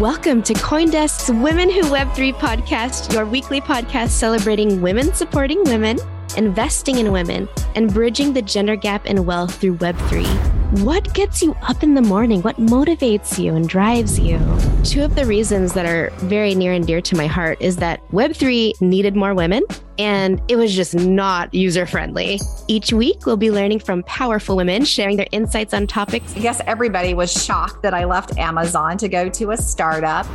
Welcome to Coindesk's Women Who Web3 podcast, your weekly podcast celebrating women supporting women, investing in women, and bridging the gender gap in wealth through Web3. What gets you up in the morning? What motivates you and drives you? Two of the reasons that are very near and dear to my heart is that Web3 needed more women and it was just not user friendly. Each week, we'll be learning from powerful women sharing their insights on topics. I guess everybody was shocked that I left Amazon to go to a startup.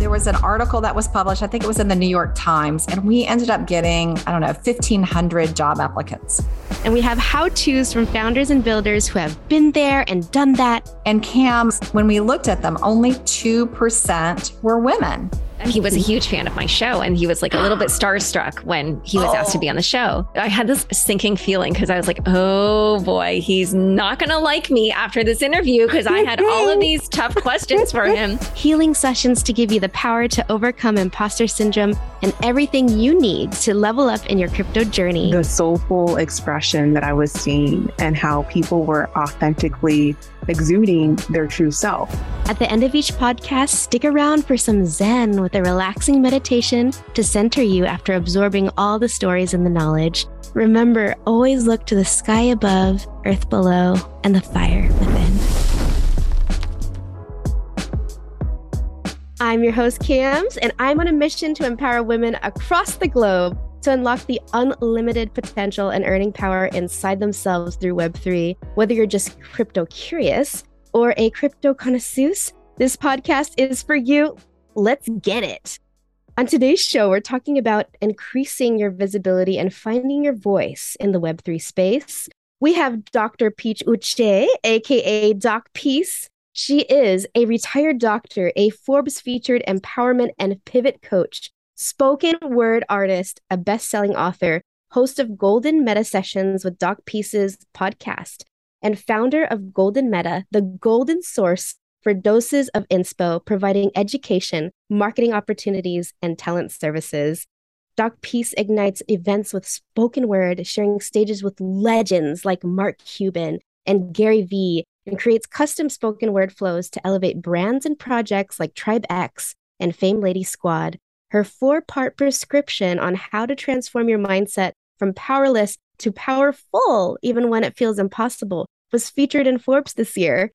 There was an article that was published, I think it was in the New York Times, and we ended up getting, I don't know, 1,500 job applicants. And we have how to's from founders and builders who have been there and done that. And CAMs, when we looked at them, only 2% were women. He was a huge fan of my show and he was like a little bit starstruck when he was asked to be oh. on the show. I had this sinking feeling because I was like, oh boy, he's not going to like me after this interview because I had all of these tough questions for him. Healing sessions to give you the power to overcome imposter syndrome and everything you need to level up in your crypto journey. The soulful expression that I was seeing and how people were authentically exuding their true self. At the end of each podcast, stick around for some Zen with a relaxing meditation to center you after absorbing all the stories and the knowledge. Remember, always look to the sky above, earth below, and the fire within. I'm your host, Kamz, and I'm on a mission to empower women across the globe to unlock the unlimited potential and earning power inside themselves through Web3. Whether you're just crypto curious or a crypto connoisseur, this podcast is for you. Let's get it. On today's show, we're talking about increasing your visibility and finding your voice in the Web3 space. We have Dr. Peace Uche, aka Doc Peace. She is a retired doctor, a Forbes featured empowerment and pivot coach, spoken word artist, a best selling author, host of Golden Meta Sessions with Doc Peace's podcast, and founder of Golden Meta, the golden source for doses of inspo, providing education, marketing opportunities, and talent services. Doc Peace ignites events with spoken word, sharing stages with legends like Mark Cuban and Gary Vee, and creates custom spoken word flows to elevate brands and projects like Tribe X and Fame Lady Squad. Her four part prescription on how to transform your mindset from powerless to powerful, even when it feels impossible, was featured in Forbes this year.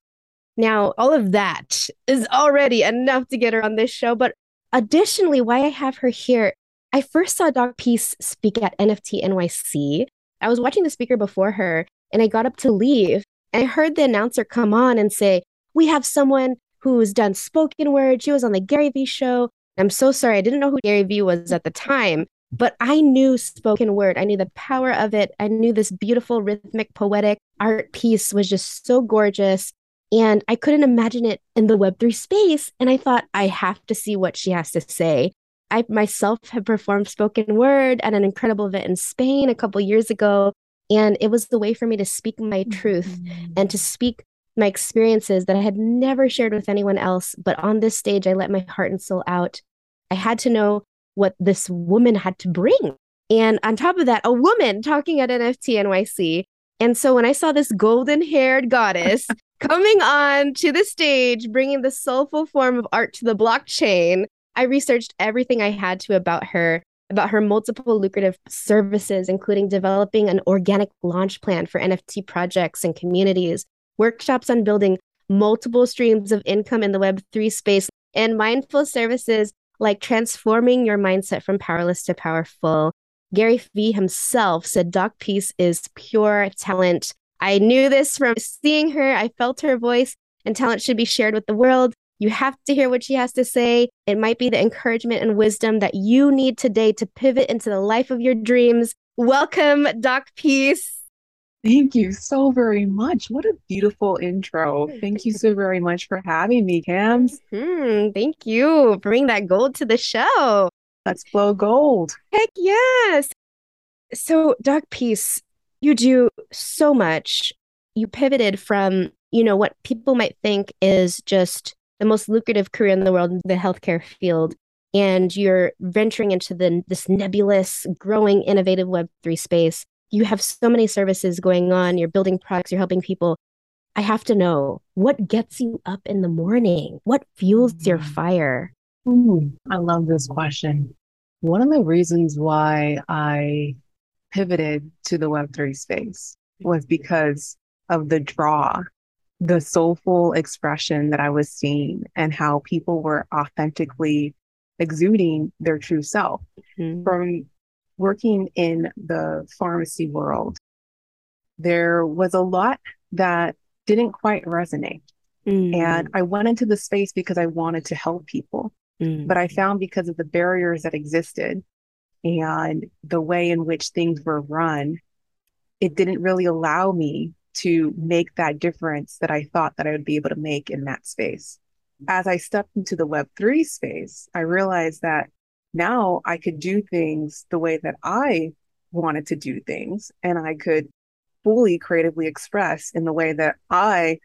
Now, all of that is already enough to get her on this show. But additionally, why I have her here, I first saw Doc Peace speak at NFT NYC. I was watching the speaker before her and I got up to leave. And I heard the announcer come on and say, We have someone who's done spoken word. She was on the Gary Vee show. I'm so sorry. I didn't know who Gary Vee was at the time, but I knew spoken word. I knew the power of it. I knew this beautiful, rhythmic, poetic art piece was just so gorgeous. And I couldn't imagine it in the Web3 space. And I thought, I have to see what she has to say. I myself have performed spoken word at an incredible event in Spain a couple years ago. And it was the way for me to speak my truth mm-hmm. and to speak my experiences that I had never shared with anyone else. But on this stage, I let my heart and soul out. I had to know what this woman had to bring. And on top of that, a woman talking at NFT NYC. And so when I saw this golden haired goddess coming on to the stage, bringing the soulful form of art to the blockchain, I researched everything I had to about her, about her multiple lucrative services, including developing an organic launch plan for NFT projects and communities, workshops on building multiple streams of income in the Web3 space, and mindful services like transforming your mindset from powerless to powerful. Gary Vee himself said Doc Peace is pure talent. I knew this from seeing her. I felt her voice, and talent should be shared with the world. You have to hear what she has to say. It might be the encouragement and wisdom that you need today to pivot into the life of your dreams. Welcome, Doc Peace. Thank you so very much. What a beautiful intro. Thank you so very much for having me, Kamz. Hmm, thank you for bringing that gold to the show. Let's blow gold. Heck yes. So, Doc Peace, you do so much. You pivoted from, you know, what people might think is just the most lucrative career in the world, the healthcare field. And you're venturing into the this nebulous, growing, innovative Web3 space you have so many services going on, you're building products, you're helping people. I have to know what gets you up in the morning? What fuels mm-hmm. your fire? Ooh, I love this question. One of the reasons why I pivoted to the Web3 space was because of the draw, the soulful expression that I was seeing, and how people were authentically exuding their true self. Mm-hmm. From working in the pharmacy world, there was a lot that didn't quite resonate. Mm. And I went into the space because I wanted to help people. Mm. But I found because of the barriers that existed and the way in which things were run, it didn't really allow me to make that difference that I thought that I would be able to make in that space. As I stepped into the Web3 space, I realized that now I could do things the way that I wanted to do things and I could fully creatively express in the way that I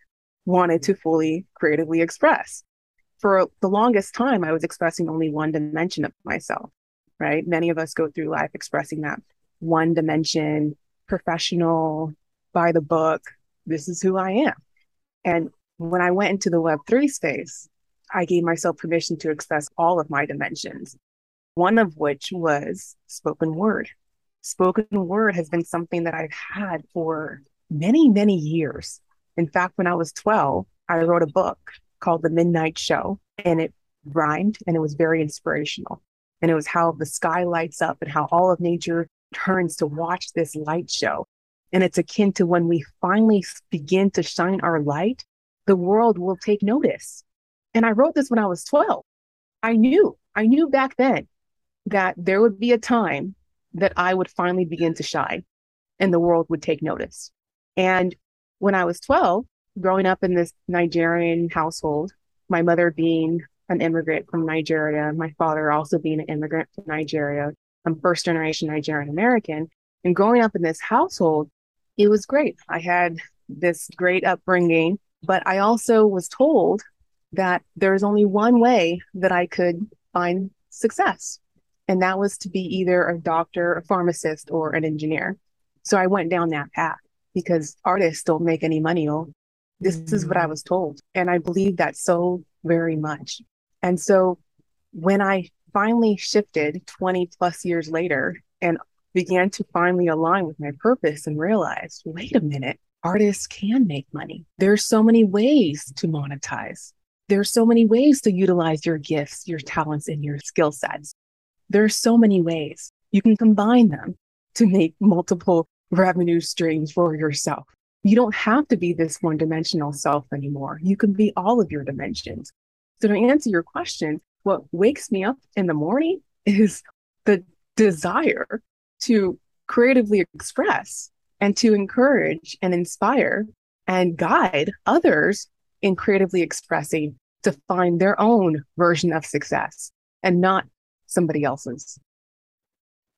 wanted to fully creatively express. For the longest time, I was expressing only one dimension of myself, right? Many of us go through life expressing that one dimension, professional, by the book, this is who I am. And when I went into the Web3 space, I gave myself permission to express all of my dimensions, one of which was spoken word spoken word has been something that I've had for many, many years. In fact, when I was 12, I wrote a book called The Midnight Show, and it rhymed and it was very inspirational. And it was how the sky lights up and how all of nature turns to watch this light show. And it's akin to when we finally begin to shine our light, the world will take notice. And I wrote this when I was 12. I knew, I knew back then that there would be a time that I would finally begin to shine and the world would take notice. And when I was 12, growing up in this Nigerian household, my mother being an immigrant from Nigeria, my father also being an immigrant from Nigeria, I'm first generation Nigerian American. And growing up in this household, it was great. I had this great upbringing, but I also was told that there's only one way that I could find success. And that was to be either a doctor, a pharmacist, or an engineer. So I went down that path because artists don't make any money. Oh, this mm-hmm. is what I mm. was told. And I believe that so very much. And so when I finally shifted 20 plus years later and began to finally align with my purpose and realized, wait a minute, artists can make money. There's so many ways to monetize. There's so many ways to utilize your gifts, your talents, and your skill sets. There are so many ways you can combine them to make multiple revenue streams for yourself. You don't have to be this one dimensional self anymore. You can be all of your dimensions. So, to answer your question, what wakes me up in the morning is the desire to creatively express and to encourage and inspire and guide others in creatively expressing to find their own version of success and not somebody else's.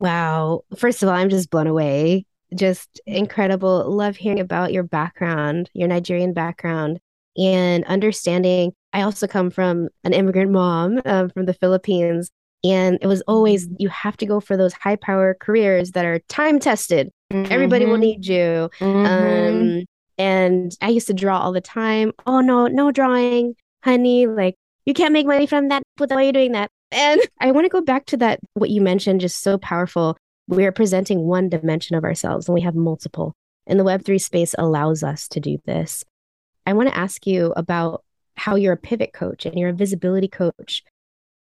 Wow. First of all, I'm just blown away. Just incredible. Love hearing about your background, your Nigerian background, and understanding. I also come from an immigrant mom um, from the Philippines. And it was always, mm-hmm. you have to go for those high power careers that are time tested. Mm-hmm. Everybody will mm-hmm. need you. Mm-hmm. Um, and I used to draw all the time. Oh, no, no drawing, honey. Like, you can't make money from that. Why are you doing that? And I want to go back to that, what you mentioned, just so powerful. We are presenting one dimension of ourselves and we have multiple. And the Web3 space allows us to do this. I want to ask you about how you're a pivot coach and you're a visibility coach.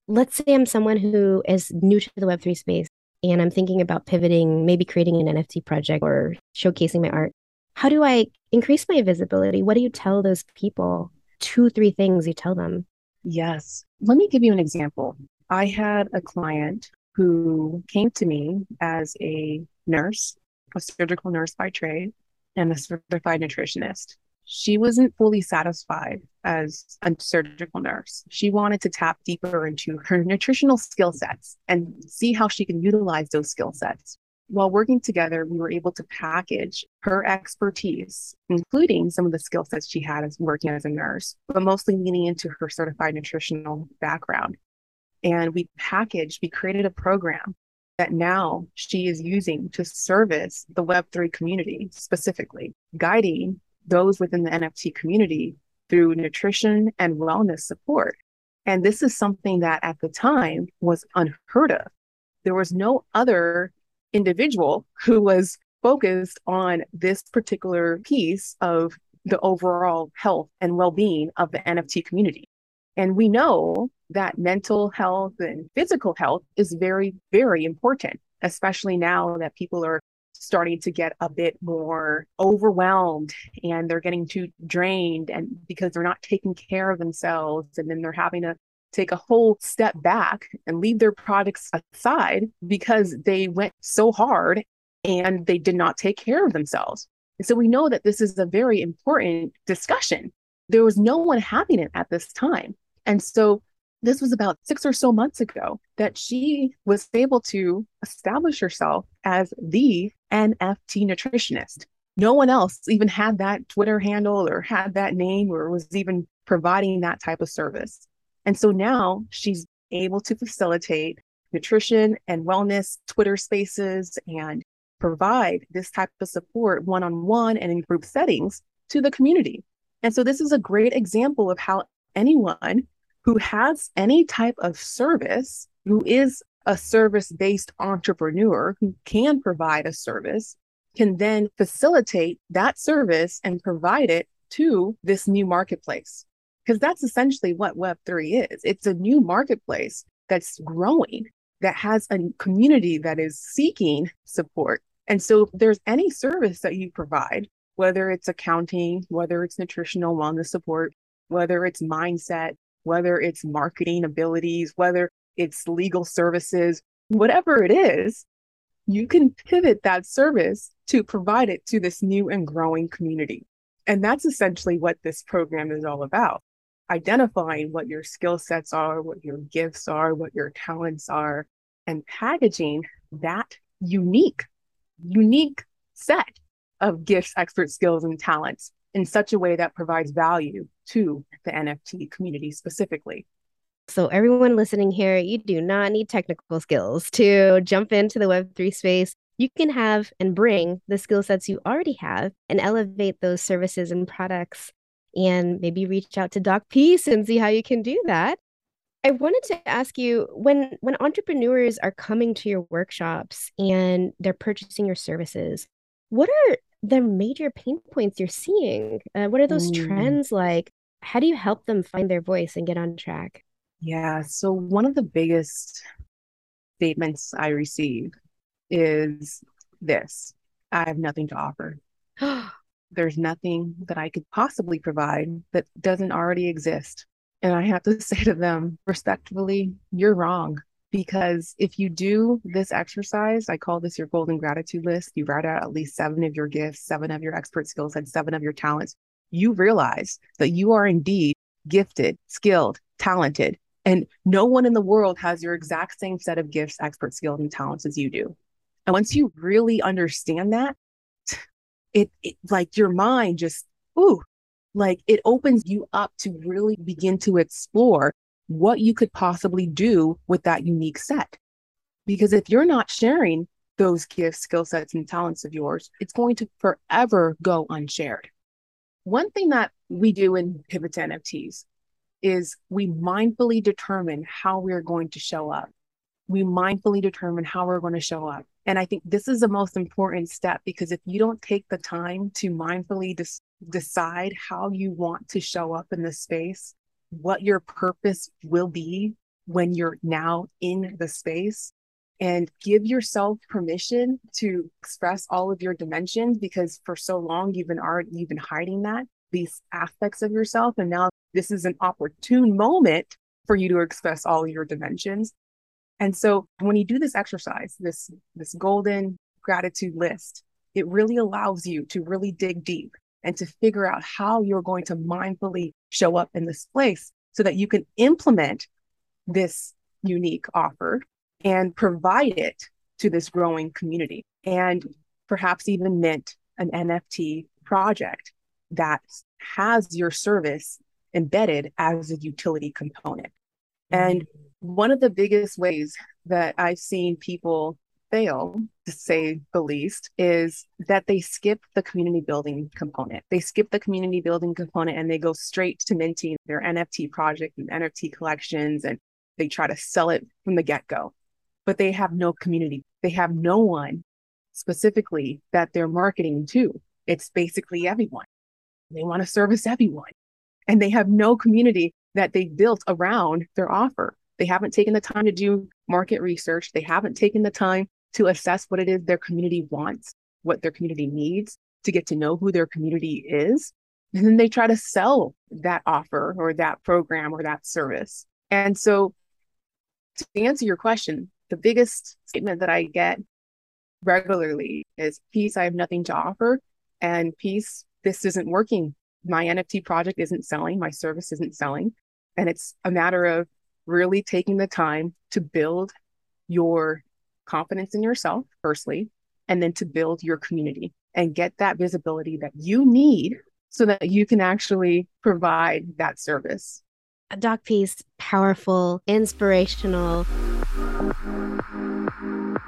Let's say I'm someone who is new to the Web3 space and I'm thinking about pivoting, maybe creating an NFT project or showcasing my art. How do I increase my visibility? What do you tell those people? Two, three things you tell them. Yes. Let me give you an example. I had a client who came to me as a nurse, a surgical nurse by trade, and a certified nutritionist. She wasn't fully satisfied as a surgical nurse. She wanted to tap deeper into her nutritional skill sets and see how she can utilize those skill sets. While working together, we were able to package her expertise, including some of the skill sets she had as working as a nurse, but mostly leaning into her certified nutritional background. And we packaged, we created a program that now she is using to service the Web3 community specifically, guiding those within the NFT community through nutrition and wellness support. And this is something that at the time was unheard of. There was no other individual who was focused on this particular piece of the overall health and well being of the NFT community. And we know that mental health and physical health is very, very important, especially now that people are starting to get a bit more overwhelmed and they're getting too drained and because they're not taking care of themselves and then they're having to take a whole step back and leave their products aside because they went so hard and they did not take care of themselves. And so we know that this is a very important discussion. There was no one having it at this time. And so this was about six or so months ago that she was able to establish herself as the NFT nutritionist. No one else even had that Twitter handle or had that name or was even providing that type of service. And so now she's able to facilitate nutrition and wellness Twitter spaces and provide this type of support one on one and in group settings to the community. And so this is a great example of how anyone who has any type of service, who is a service based entrepreneur who can provide a service, can then facilitate that service and provide it to this new marketplace. Because that's essentially what Web3 is it's a new marketplace that's growing, that has a community that is seeking support. And so, if there's any service that you provide, whether it's accounting, whether it's nutritional wellness support, whether it's mindset, whether it's marketing abilities, whether it's legal services, whatever it is, you can pivot that service to provide it to this new and growing community. And that's essentially what this program is all about identifying what your skill sets are, what your gifts are, what your talents are, and packaging that unique, unique set of gifts, expert skills, and talents in such a way that provides value to the NFT community specifically. So, everyone listening here, you do not need technical skills to jump into the Web3 space. You can have and bring the skill sets you already have and elevate those services and products and maybe reach out to Doc Peace and see how you can do that. I wanted to ask you when when entrepreneurs are coming to your workshops and they're purchasing your services, what are the major pain points you're seeing? Uh, what are those mm. trends like? How do you help them find their voice and get on track? Yeah. So, one of the biggest statements I receive is this I have nothing to offer. There's nothing that I could possibly provide that doesn't already exist. And I have to say to them respectfully, you're wrong. Because if you do this exercise, I call this your golden gratitude list. You write out at least seven of your gifts, seven of your expert skills, and seven of your talents. You realize that you are indeed gifted, skilled, talented, and no one in the world has your exact same set of gifts, expert skills, and talents as you do. And once you really understand that, it, it like your mind just, ooh, like it opens you up to really begin to explore what you could possibly do with that unique set. Because if you're not sharing those gifts, skill sets, and talents of yours, it's going to forever go unshared. One thing that we do in Pivot to NFTs is we mindfully determine how we're going to show up. We mindfully determine how we're going to show up. And I think this is the most important step because if you don't take the time to mindfully des- decide how you want to show up in the space, what your purpose will be when you're now in the space and give yourself permission to express all of your dimensions because for so long you've been already you've been hiding that these aspects of yourself and now this is an opportune moment for you to express all your dimensions and so when you do this exercise this this golden gratitude list it really allows you to really dig deep and to figure out how you're going to mindfully show up in this place so that you can implement this unique offer and provide it to this growing community and perhaps even mint an NFT project that has your service embedded as a utility component. And one of the biggest ways that I've seen people fail to say the least, is that they skip the community building component. They skip the community building component and they go straight to minting their NFT project and NFT collections and they try to sell it from the get go. But they have no community. They have no one specifically that they're marketing to. It's basically everyone. They want to service everyone. And they have no community that they built around their offer. They haven't taken the time to do market research. They haven't taken the time to assess what it is their community wants, what their community needs, to get to know who their community is. And then they try to sell that offer or that program or that service. And so, to answer your question, the biggest statement that I get regularly is peace, I have nothing to offer. And peace, this isn't working. My NFT project isn't selling, my service isn't selling. And it's a matter of really taking the time to build your confidence in yourself, firstly, and then to build your community and get that visibility that you need so that you can actually provide that service. A doc Peace, powerful, inspirational.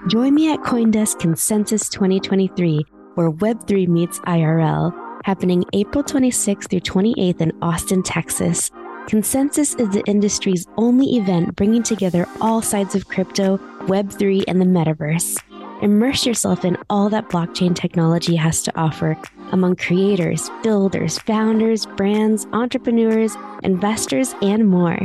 Join me at Coindesk Consensus 2023, where Web3 meets IRL, happening April 26th through 28th in Austin, Texas. Consensus is the industry's only event bringing together all sides of crypto, Web3, and the metaverse. Immerse yourself in all that blockchain technology has to offer among creators, builders, founders, brands, entrepreneurs, investors, and more.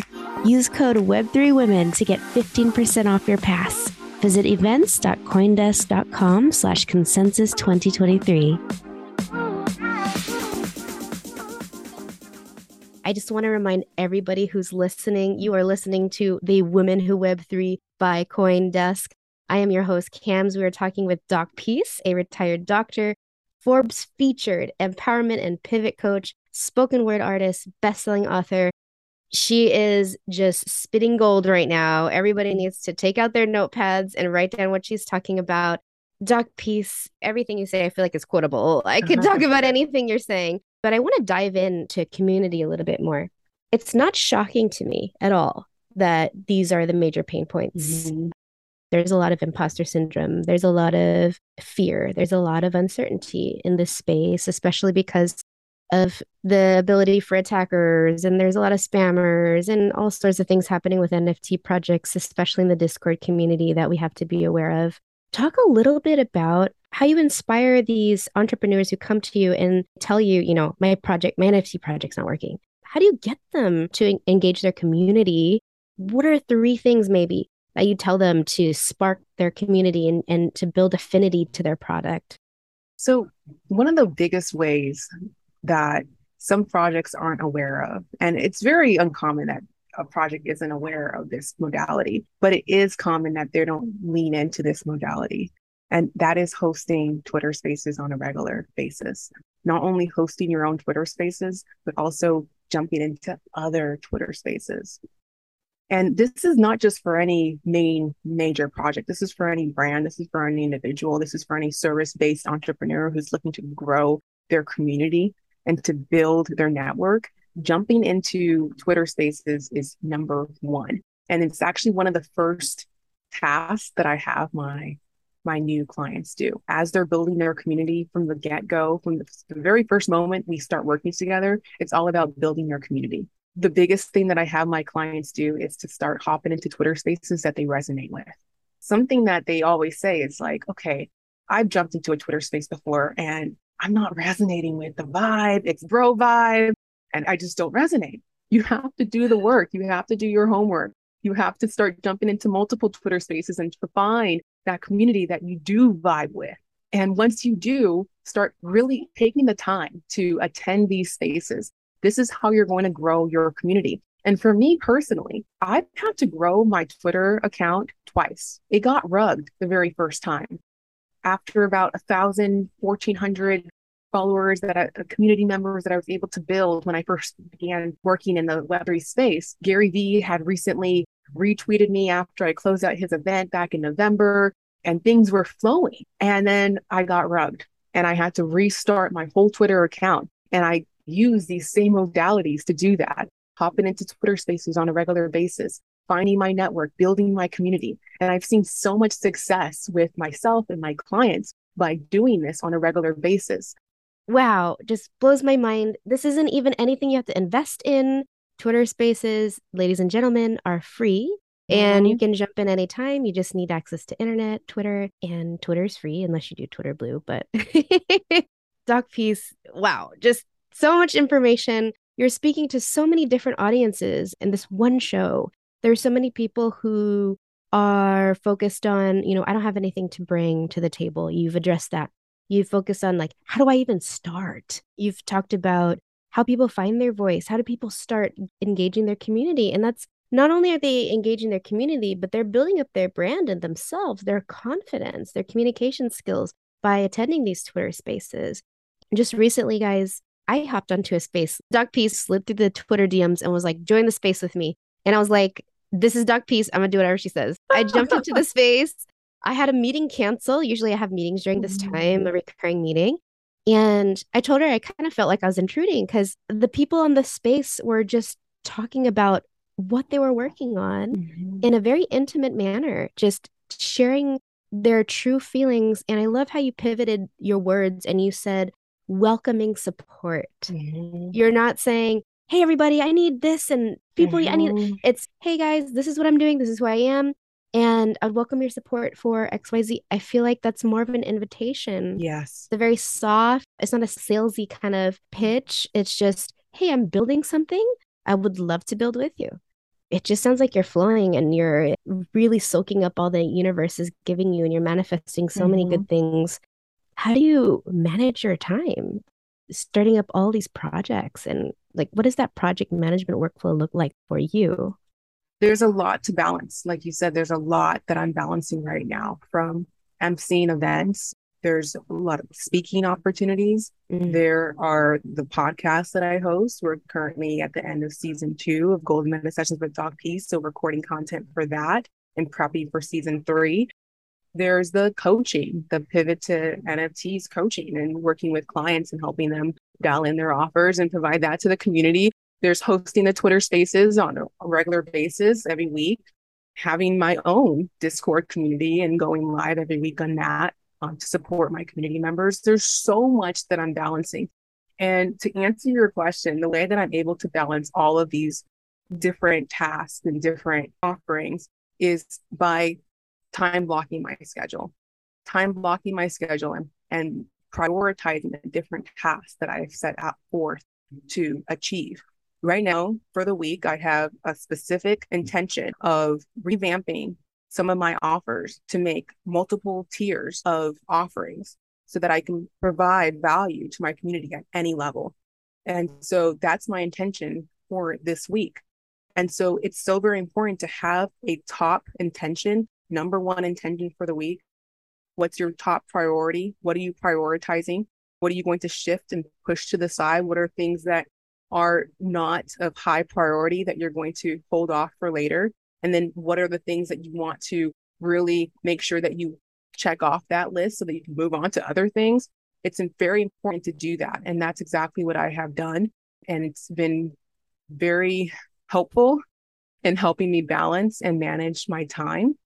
Use code Web3Women to get 15% off your pass. Visit events.coindesk.com slash consensus 2023. I just want to remind everybody who's listening, you are listening to the Women Who Web3 by Coindesk. I am your host, Kamz. We are talking with Doc Peace, a retired doctor, Forbes featured empowerment and pivot coach, spoken word artist, bestselling author. She is just spitting gold right now. Everybody needs to take out their notepads and write down what she's talking about. Doc Peace, everything you say, I feel like is quotable. I could talk about anything you're saying. But I want to dive into community a little bit more. It's not shocking to me at all that these are the major pain points. Mm-hmm. There's a lot of imposter syndrome. There's a lot of fear. There's a lot of uncertainty in this space, especially because of the ability for attackers. And there's a lot of spammers and all sorts of things happening with NFT projects, especially in the Discord community that we have to be aware of. Talk a little bit about how you inspire these entrepreneurs who come to you and tell you, you know, my project, my NFT project's not working. How do you get them to engage their community? What are three things maybe that you tell them to spark their community and, and to build affinity to their product? So, one of the biggest ways that some projects aren't aware of, and it's very uncommon that a project isn't aware of this modality, but it is common that they don't lean into this modality. And that is hosting Twitter spaces on a regular basis. Not only hosting your own Twitter spaces, but also jumping into other Twitter spaces. And this is not just for any main major project. This is for any brand. This is for any individual. This is for any service based entrepreneur who's looking to grow their community and to build their network. Jumping into Twitter spaces is number one. And it's actually one of the first tasks that I have my my new clients do as they're building their community from the get go, from the, the, very first moment we start working together. It's all about building their community. The biggest thing that I have my clients do is to start hopping into Twitter spaces that they resonate with. Something that they always say is like, okay, I've jumped into a Twitter space before and I'm not resonating with the vibe, it's bro vibe, and I just don't resonate. You have to do the work, you have to do your homework. You have to start jumping into multiple Twitter spaces and to find that community that you do vibe with. And once you do, start really taking the time to attend these spaces. This is how you're going to grow your community. And for me personally, I've had to grow my Twitter account twice. It got rugged the very first time. After about a thousand, fourteen hundred followers that I, uh, community members that I was able to build when I first began working in the Web3 space, Gary Vee had recently retweeted me after I closed out his event back in November and things were flowing. And then I got rugged and I had to restart my whole Twitter account. And I use these same modalities to do that, hopping into Twitter spaces on a regular basis, finding my network, building my community. And I've seen so much success with myself and my clients by doing this on a regular basis. Wow, just blows my mind. This isn't even anything you have to invest in. Twitter spaces, ladies and gentlemen, are free. And you Mhm. can jump in anytime. You just need access to internet, Twitter, and Twitter's free unless you do Twitter Blue. But Doc Peace, wow, just so much information. You're speaking to so many different audiences in this one show. There's so many people who are focused on, you know, I don't have anything to bring to the table. You've addressed that. You've focused on, like, how do I even start? You've talked about how people find their voice. How do people start engaging their community? And that's not only are they engaging their community, but they're building up their brand and themselves, their confidence, their communication skills by attending these Twitter spaces. Just recently, guys, I hopped onto a space. Doc Peace slid through the Twitter DMs and was like, join the space with me. And I was like, this is Doc Peace. I'm going to do whatever she says. I jumped into the space. I had a meeting cancel. Usually I have meetings during this time, a recurring meeting. And I told her I kind of felt like I was intruding because the people on the space were just talking about what they were working on Mhm. in a very intimate manner, just sharing their true feelings. And I love how you pivoted your words and you said welcoming support. Mhm. You're not saying, hey, everybody, I need this, and people, I need Mhm. it's, hey, guys, this is what I'm doing, this is who I am. And I'd welcome your support for XYZ. I feel like that's more of an invitation. Yes. The very soft, it's not a salesy kind of pitch. It's just, hey, I'm building something. I would love to build with you. It just sounds like you're flowing and you're really soaking up all the universe is giving you and you're manifesting so many good mm-hmm. things. How do you manage your time? Starting up all these projects and like what does that project management workflow look like for you? There's a lot to balance. Like you said, there's a lot that I'm balancing right now from emceeing events. There's a lot of speaking opportunities. Mm. There are the podcasts that I host. We're currently at the end of season two of Golden Minute Sessions with Doc Peace. So recording content for that and prepping for season three. There's the coaching, the pivot to NFTs coaching and working with clients and helping them dial in their offers and provide that to the community. There's hosting the Twitter spaces on a regular basis every week, having my own Discord community and going live every week on that um, to support my community members. There's so much that I'm balancing. And to answer your question, the way that I'm able to balance all of these different tasks and different offerings is by time blocking my schedule, time blocking my schedule and, and prioritizing the different tasks that I've set out forth to achieve. Right now, for the week, I have a specific intention of revamping some of my offers to make multiple tiers of offerings so that I can provide value to my community at any level. And so that's my intention for this week. And so it's so very important to have a top intention, number one intention for the week. What's your top priority? What are you prioritizing? What are you going to shift and push to the side? What are things that are not of high priority that you're going to hold off for later? And then what are the things that you want to really make sure that you check off that list so that you can move on to other things? It's very important to do that. And that's exactly what I have done. And it's been very helpful in helping me balance and manage my time,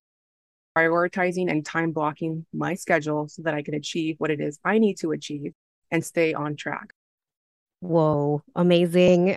prioritizing and time blocking my schedule so that I can achieve what it is I need to achieve and stay on track. Whoa, amazing.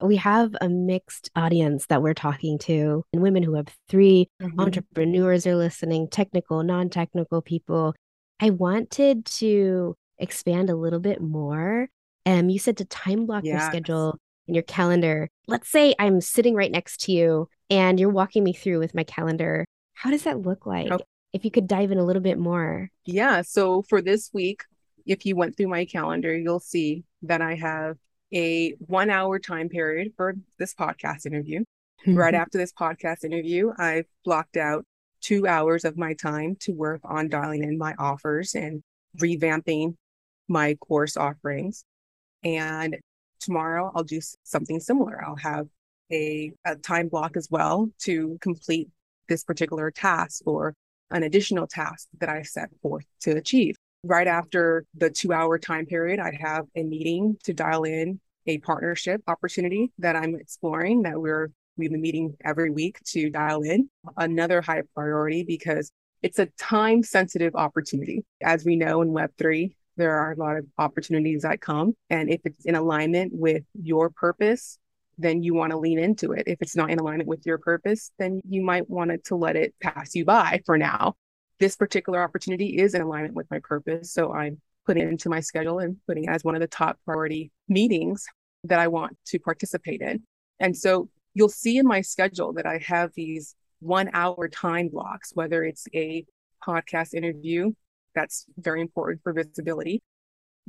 We have a mixed audience that we're talking to, and women who have 3 Mhm. entrepreneurs are listening, technical, non technical people. I wanted to expand a little bit more. Um, you said to time block your schedule in your calendar. Let's say I'm sitting right next to you and you're walking me through with my calendar. How does that look like? Oh. If you could dive in a little bit more. Yeah. So for this week, if you went through my calendar, you'll see that I have a one hour time period for this podcast interview. right mm-hmm. after this podcast interview, I've blocked out two hours of my time to work on dialing in my offers and revamping my course offerings. And tomorrow I'll do something similar. I'll have a, a time block as well to complete this particular task or an additional task that I set forth to achieve. Right after the two hour time period, I have a meeting to dial in a partnership opportunity that I'm exploring that we're We've been meeting every week to dial in. Another high priority because it's a time sensitive opportunity. As we know in Web3, there are a lot of opportunities that come. And if it's in alignment with your purpose, then you want to lean into it. If it's not in alignment with your purpose, then you might want to let it pass you by for now. This particular opportunity is in alignment with my purpose. So I'm putting it into my schedule and putting it as one of the top priority meetings that I want to participate in. And so you'll see in my schedule that I have these one hour time blocks, whether it's a podcast interview, that's very important for visibility.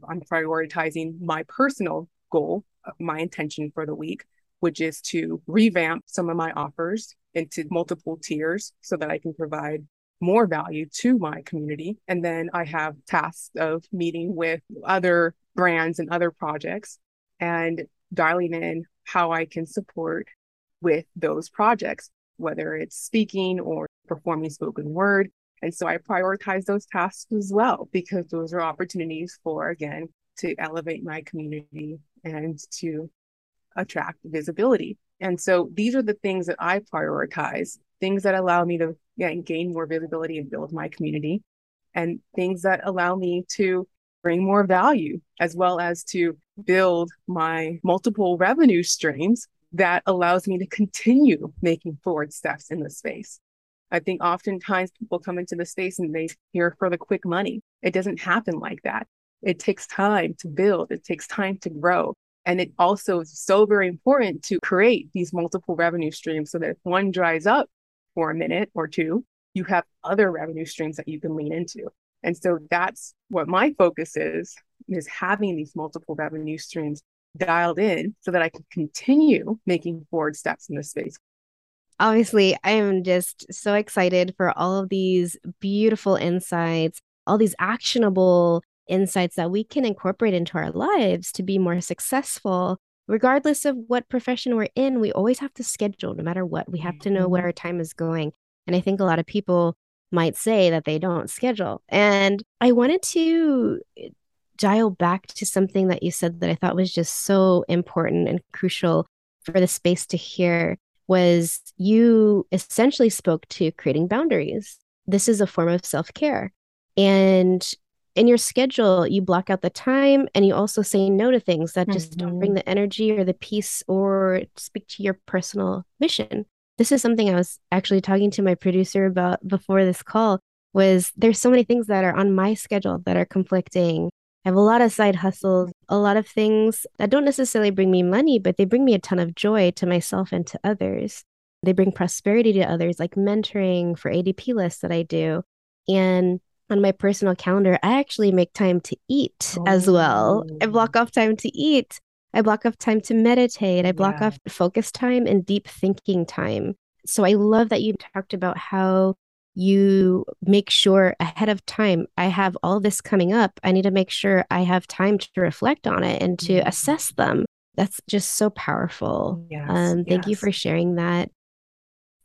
I'm prioritizing my personal goal, uh, my intention for the week, which is to revamp some of my offers into multiple tiers so that I can provide more value to my community. And then I have tasks of meeting with other brands and other projects and dialing in how I can support with those projects, whether it's speaking or performing spoken word. And so I prioritize those tasks as well because those are opportunities for, again, to elevate my community and to attract visibility. And so these are the things that I prioritize, things that allow me to yeah, gain more visibility and build my community, and things that allow me to bring more value, as well as to build my multiple revenue streams that allows me to continue making forward steps in the space. I think oftentimes people come into the space and they hear for the quick money. It doesn't happen like that. It takes time to build, it takes time to grow. And it also is so very important to create these multiple revenue streams so that if one dries up for a minute or two, you have other revenue streams that you can lean into. And so that's what my focus is, is having these multiple revenue streams dialed in so that I can continue making forward steps in this space. Obviously, I am just so excited for all of these beautiful insights, all these actionable insights that we can incorporate into our lives to be more successful. Regardless of what profession we're in, we always have to schedule no matter what. We have to know where mm-hmm. our time is going. And I think a lot of people might say that they don't schedule. And I wanted to dial back to something that you said that I thought was just so important and crucial for the space to hear was you essentially spoke to creating boundaries. This is a form of self-care. And in your schedule, you block out the time and you also say no to things that just mm-hmm. don't bring mm-hmm. the energy or the peace or speak to your personal mission. This is something I was actually talking to my producer about before this call was there's so many things that are on my schedule that are conflicting I have a lot of side hustles, a lot of things that don't necessarily bring me money, but they bring me a ton of joy to myself and to others. They bring prosperity to others, like mentoring for ADP lists that I do. And on my personal calendar, I actually make time to eat oh. as well. I block off time to eat. I block off time to meditate. I block yeah. off focus time and deep thinking time. So I love that you talked about how you make sure ahead of time i have all this coming up i need to make sure i have time to reflect on it and to mm-hmm. assess them that's just so powerful yes, um, thank yes. you for sharing that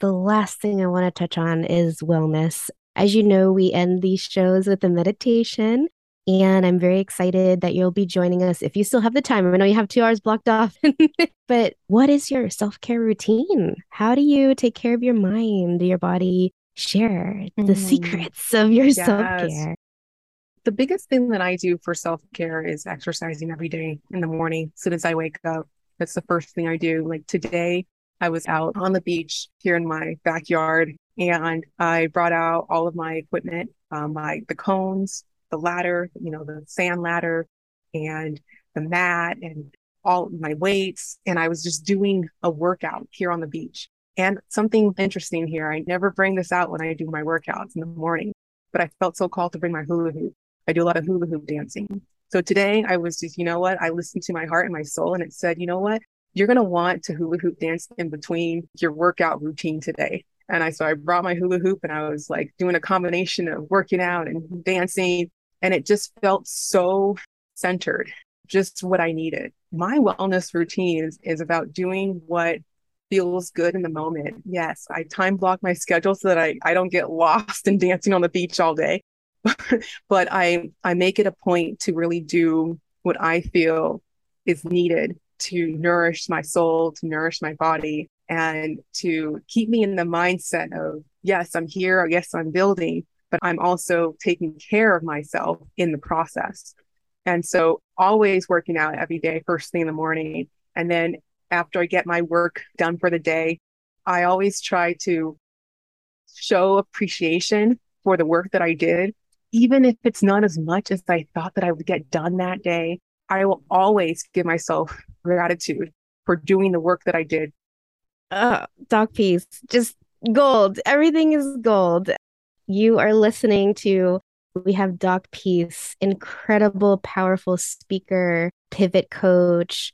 the last thing i want to touch on is wellness as you know we end these shows with a meditation and I'm very excited that you'll be joining us if you still have the time. I know you have two hours blocked off, but what is your self care routine? How do you take care of your mind, your body, share the mm. secrets of your yes. self-care the biggest thing that i do for self-care is exercising every day in the morning as soon as i wake up that's the first thing i do like today i was out on the beach here in my backyard and i brought out all of my equipment um, my the cones the ladder you know the sand ladder and the mat and all my weights and i was just doing a workout here on the beach and something interesting here, I never bring this out when I do my workouts in the morning, but I felt so called to bring my hula hoop. I do a lot of hula hoop dancing. So today I was just, you know what? I listened to my heart and my soul and it said, you know what? You're going to want to hula hoop dance in between your workout routine today. And I, so I brought my hula hoop and I was like doing a combination of working out and dancing. And it just felt so centered, just what I needed. My wellness routine is, is about doing what feels good in the moment. Yes, I time block my schedule so that I, I don't get lost in dancing on the beach all day. but I I make it a point to really do what I feel is needed to nourish my soul, to nourish my body, and to keep me in the mindset of, yes, I'm here. Yes, I'm building, but I'm also taking care of myself in the process. And so always working out every day, first thing in the morning. And then after I get my work done for the day, I always try to show appreciation for the work that I did, even if it's not as much as I thought that I would get done that day. I will always give myself gratitude for doing the work that I did. Uh, Doc Peace, just gold. Everything is gold. You are listening to we have Doc Peace, incredible, powerful speaker, pivot coach,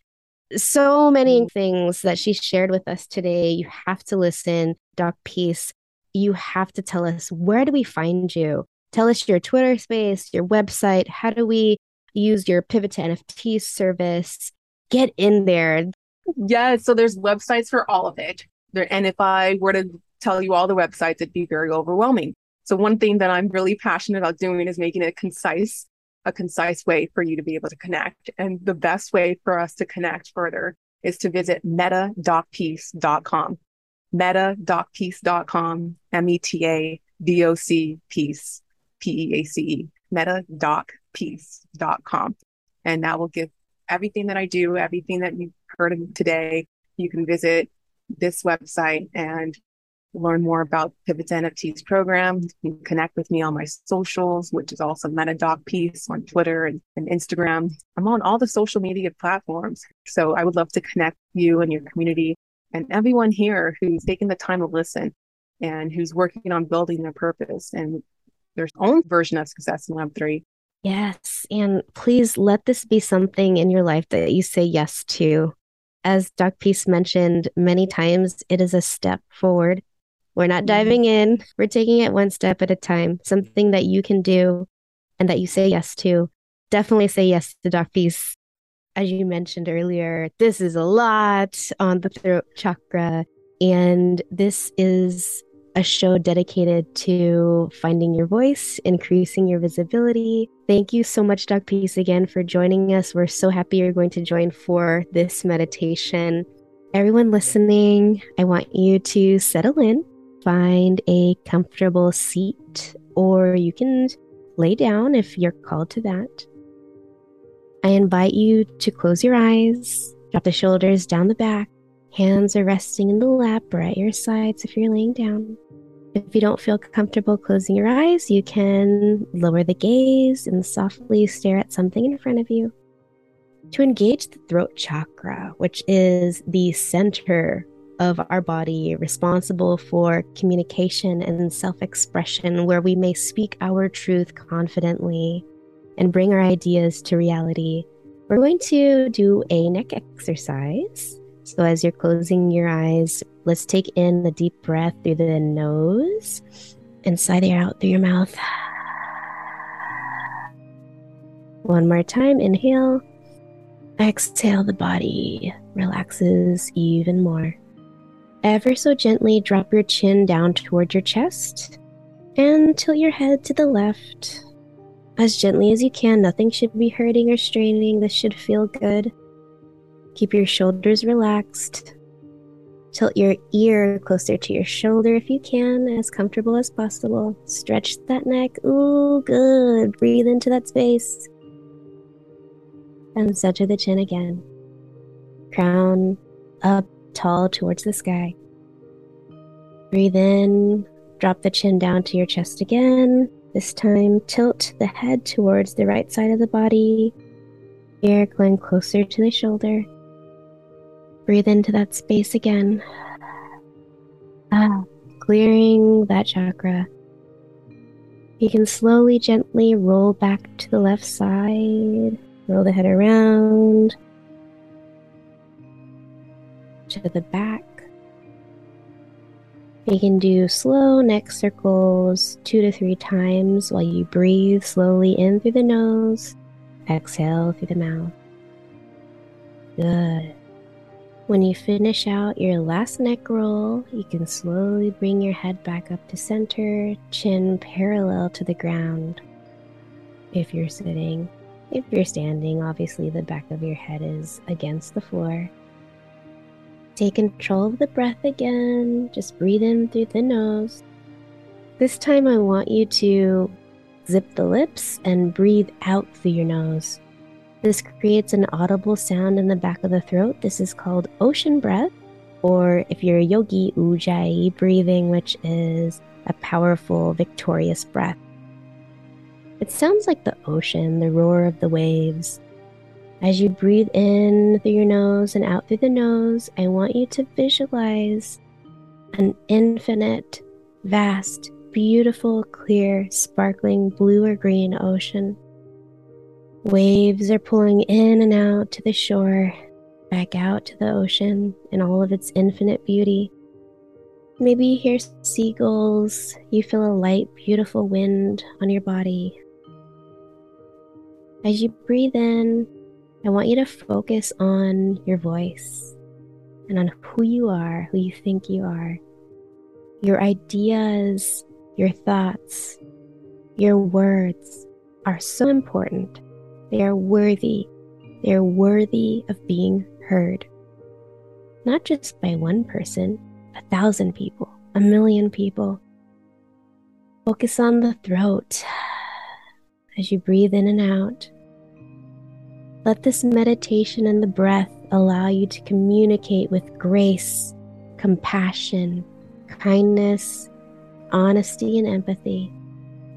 so many mm. things that she shared with us today. You have to listen, Doc Peace. You have to tell us where do we find you? Tell us your Twitter space, your website. How do we use your pivot to NFT service? Get in there. Yeah, so there's websites for all of it. There, and if I were to tell you all the websites, it'd be very overwhelming. So one thing that I'm really passionate about doing is making it concise a concise way for you to be able to connect. And the best way for us to connect further is to visit metadocpeace.com. Metadocpeace.com, M-E-T-A-D-O-C peace, P-E-A-C-E, metadocpeace.com. And that will give everything that I do, everything that you've heard of today. You can visit this website and learn more about Pivot's NFTs program, you can connect with me on my socials, which is also MetaDoc Peace on Twitter and, and Instagram. I'm on all the social media platforms. So I would love to connect you and your community and everyone here who's taking the time to listen and who's working on building their purpose and their own version of success in Web3. Yes. And please let this be something in your life that you say yes to. As Doc Peace mentioned many times, it is a step forward we're not mm-hmm. diving in. We're taking it one step at a time. Something that you can do and that you say yes to. Definitely say yes to Doc Peace. As you mentioned earlier, this is a lot on the throat chakra. And this is a show dedicated to finding your voice, increasing your visibility. Thank you so much, Doc Peace, again for joining us. We're so happy you're going to join for this meditation. Everyone listening, I want you to settle in find a comfortable seat, or you can lay down if you're called to that. I invite you to close your eyes, drop the shoulders down the back. Hands are resting in the lap or at your sides if you're laying down. If you don't feel comfortable closing your eyes, you can lower the gaze and softly stare at something in front of you. To engage the throat chakra, which is the center of our body responsible for communication and self expression, where we may speak our truth confidently and bring our ideas to reality. We're going to do a neck exercise. So, as you're closing your eyes, let's take in a deep breath through the nose and sigh the air out through your mouth. One more time, inhale. Exhale, the body relaxes even more. Ever so gently drop your chin down toward your chest and tilt your head to the left. As gently as you can, nothing should be hurting or straining. This should feel good. Keep your shoulders relaxed. Tilt your ear closer to your shoulder if you can, as comfortable as possible. Stretch that neck. Ooh, good. Breathe into that space. And center the chin again. Crown up tall towards the sky. Breathe in, drop the chin down to your chest again. This time, tilt the head towards the right side of the body. Air going closer to the shoulder. Breathe into that space again. Ah, clearing that chakra. You can slowly, gently roll back to the left side. Roll the head around to the back. You can do slow neck circles two to three times while you breathe slowly in through the nose, exhale through the mouth. Good. When you finish out your last neck roll, you can slowly bring your head back up to center, chin parallel to the ground. If you're sitting, if you're standing, obviously the back of your head is against the floor. Take control of the breath again. Just breathe in through the nose. This time, I want you to zip the lips and breathe out through your nose. This creates an audible sound in the back of the throat. This is called ocean breath, or if you're a yogi, ujjayi breathing, which is a powerful, victorious breath. It sounds like the ocean, the roar of the waves. As you breathe in through your nose and out through the nose, I want you to visualize an infinite, vast, beautiful, clear, sparkling blue or green ocean. Waves are pulling in and out to the shore, back out to the ocean in all of its infinite beauty. Maybe you hear seagulls, you feel a light, beautiful wind on your body. As you breathe in, I want you to focus on your voice and on who you are, who you think you are. Your ideas, your thoughts, your words are so important. They are worthy. They are worthy of being heard. Not just by one person, a thousand people, a million people. Focus on the throat as you breathe in and out. Let this meditation and the breath allow you to communicate with grace, compassion, kindness, honesty, and empathy.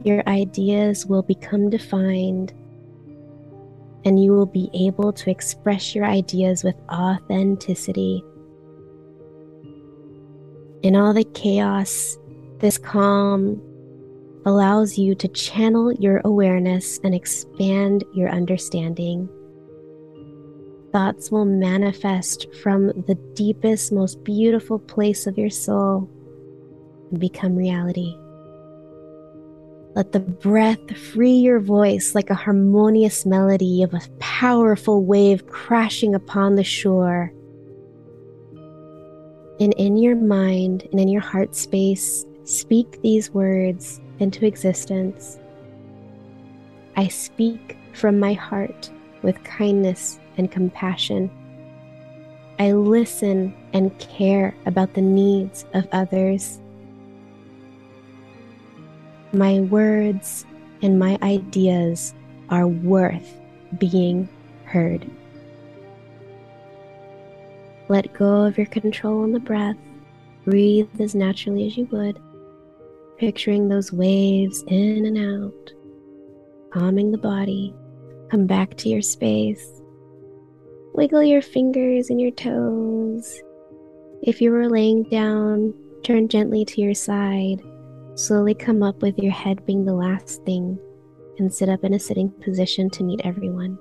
Your ideas will become defined, and you will be able to express your ideas with authenticity. In all the chaos, this calm allows you to channel your awareness and expand your understanding thoughts will manifest from the deepest, most beautiful place of your soul and become reality. Let the breath free your voice like a harmonious melody of a powerful wave crashing upon the shore. And in your mind and in your heart space, speak these words into existence. I speak from my heart with kindness and compassion. I listen and care about the needs of others. My words and my ideas are worth being heard. Let go of your control on the breath. Breathe as naturally as you would, picturing those waves in and out, calming the body. Come back to your space Wiggle your fingers and your toes. If you were laying down, turn gently to your side. Slowly come up with your head being the last thing and sit up in a sitting position to meet everyone.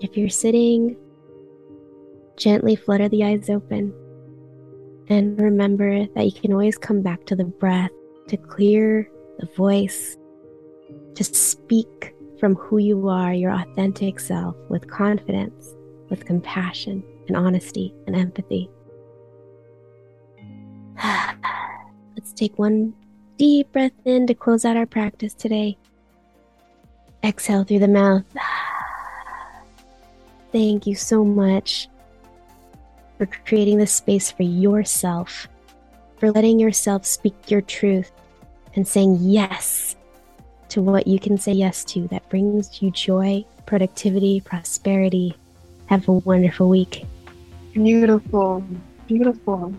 If you're sitting, gently flutter the eyes open. And remember that you can always come back to the breath to clear the voice, to speak from who you are, your authentic self, with confidence, with compassion and honesty and empathy. Let's take one deep breath in to close out our practice today. Exhale through the mouth. Thank you so much for creating this space for yourself, for letting yourself speak your truth and saying yes to what you can say yes to that brings you joy, productivity, prosperity. Have a wonderful week. Beautiful. Beautiful.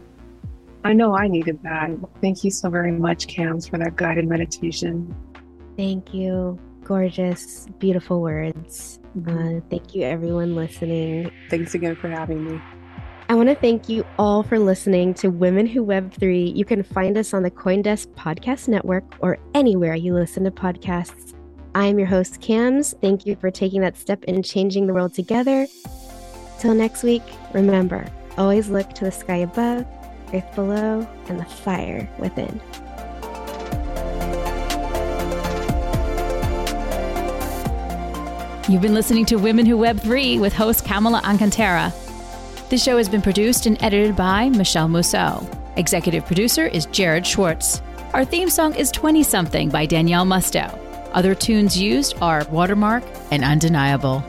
I know I needed that. Thank you so very much, Kamz, for that guided meditation. Thank you. Gorgeous, beautiful words. Uh, thank you, everyone listening. Thanks again for having me. I want to thank you all for listening to Women Who Web3. You can find us on the Coindesk Podcast Network or anywhere you listen to podcasts. I am your host, Kamz. Thank you for taking that step in changing the world together. Till next week, remember always look to the sky above, earth below, and the fire within. You've been listening to Women Who Web3 with host Kamala Alcantara. The show has been produced and edited by Michele Musso. Executive producer is Jared Schwartz. Our theme song is 20 Something by Daniele Musto. Other tunes used are Watermark and Undeniable.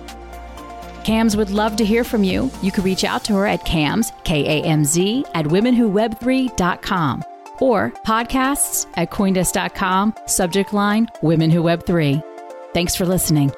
Kamz would love to hear from you. You can reach out to her at kamz, K A M Z, at womenwhoweb3.com or podcasts at coindesk.com, subject line Women Who Web 3. Thanks for listening.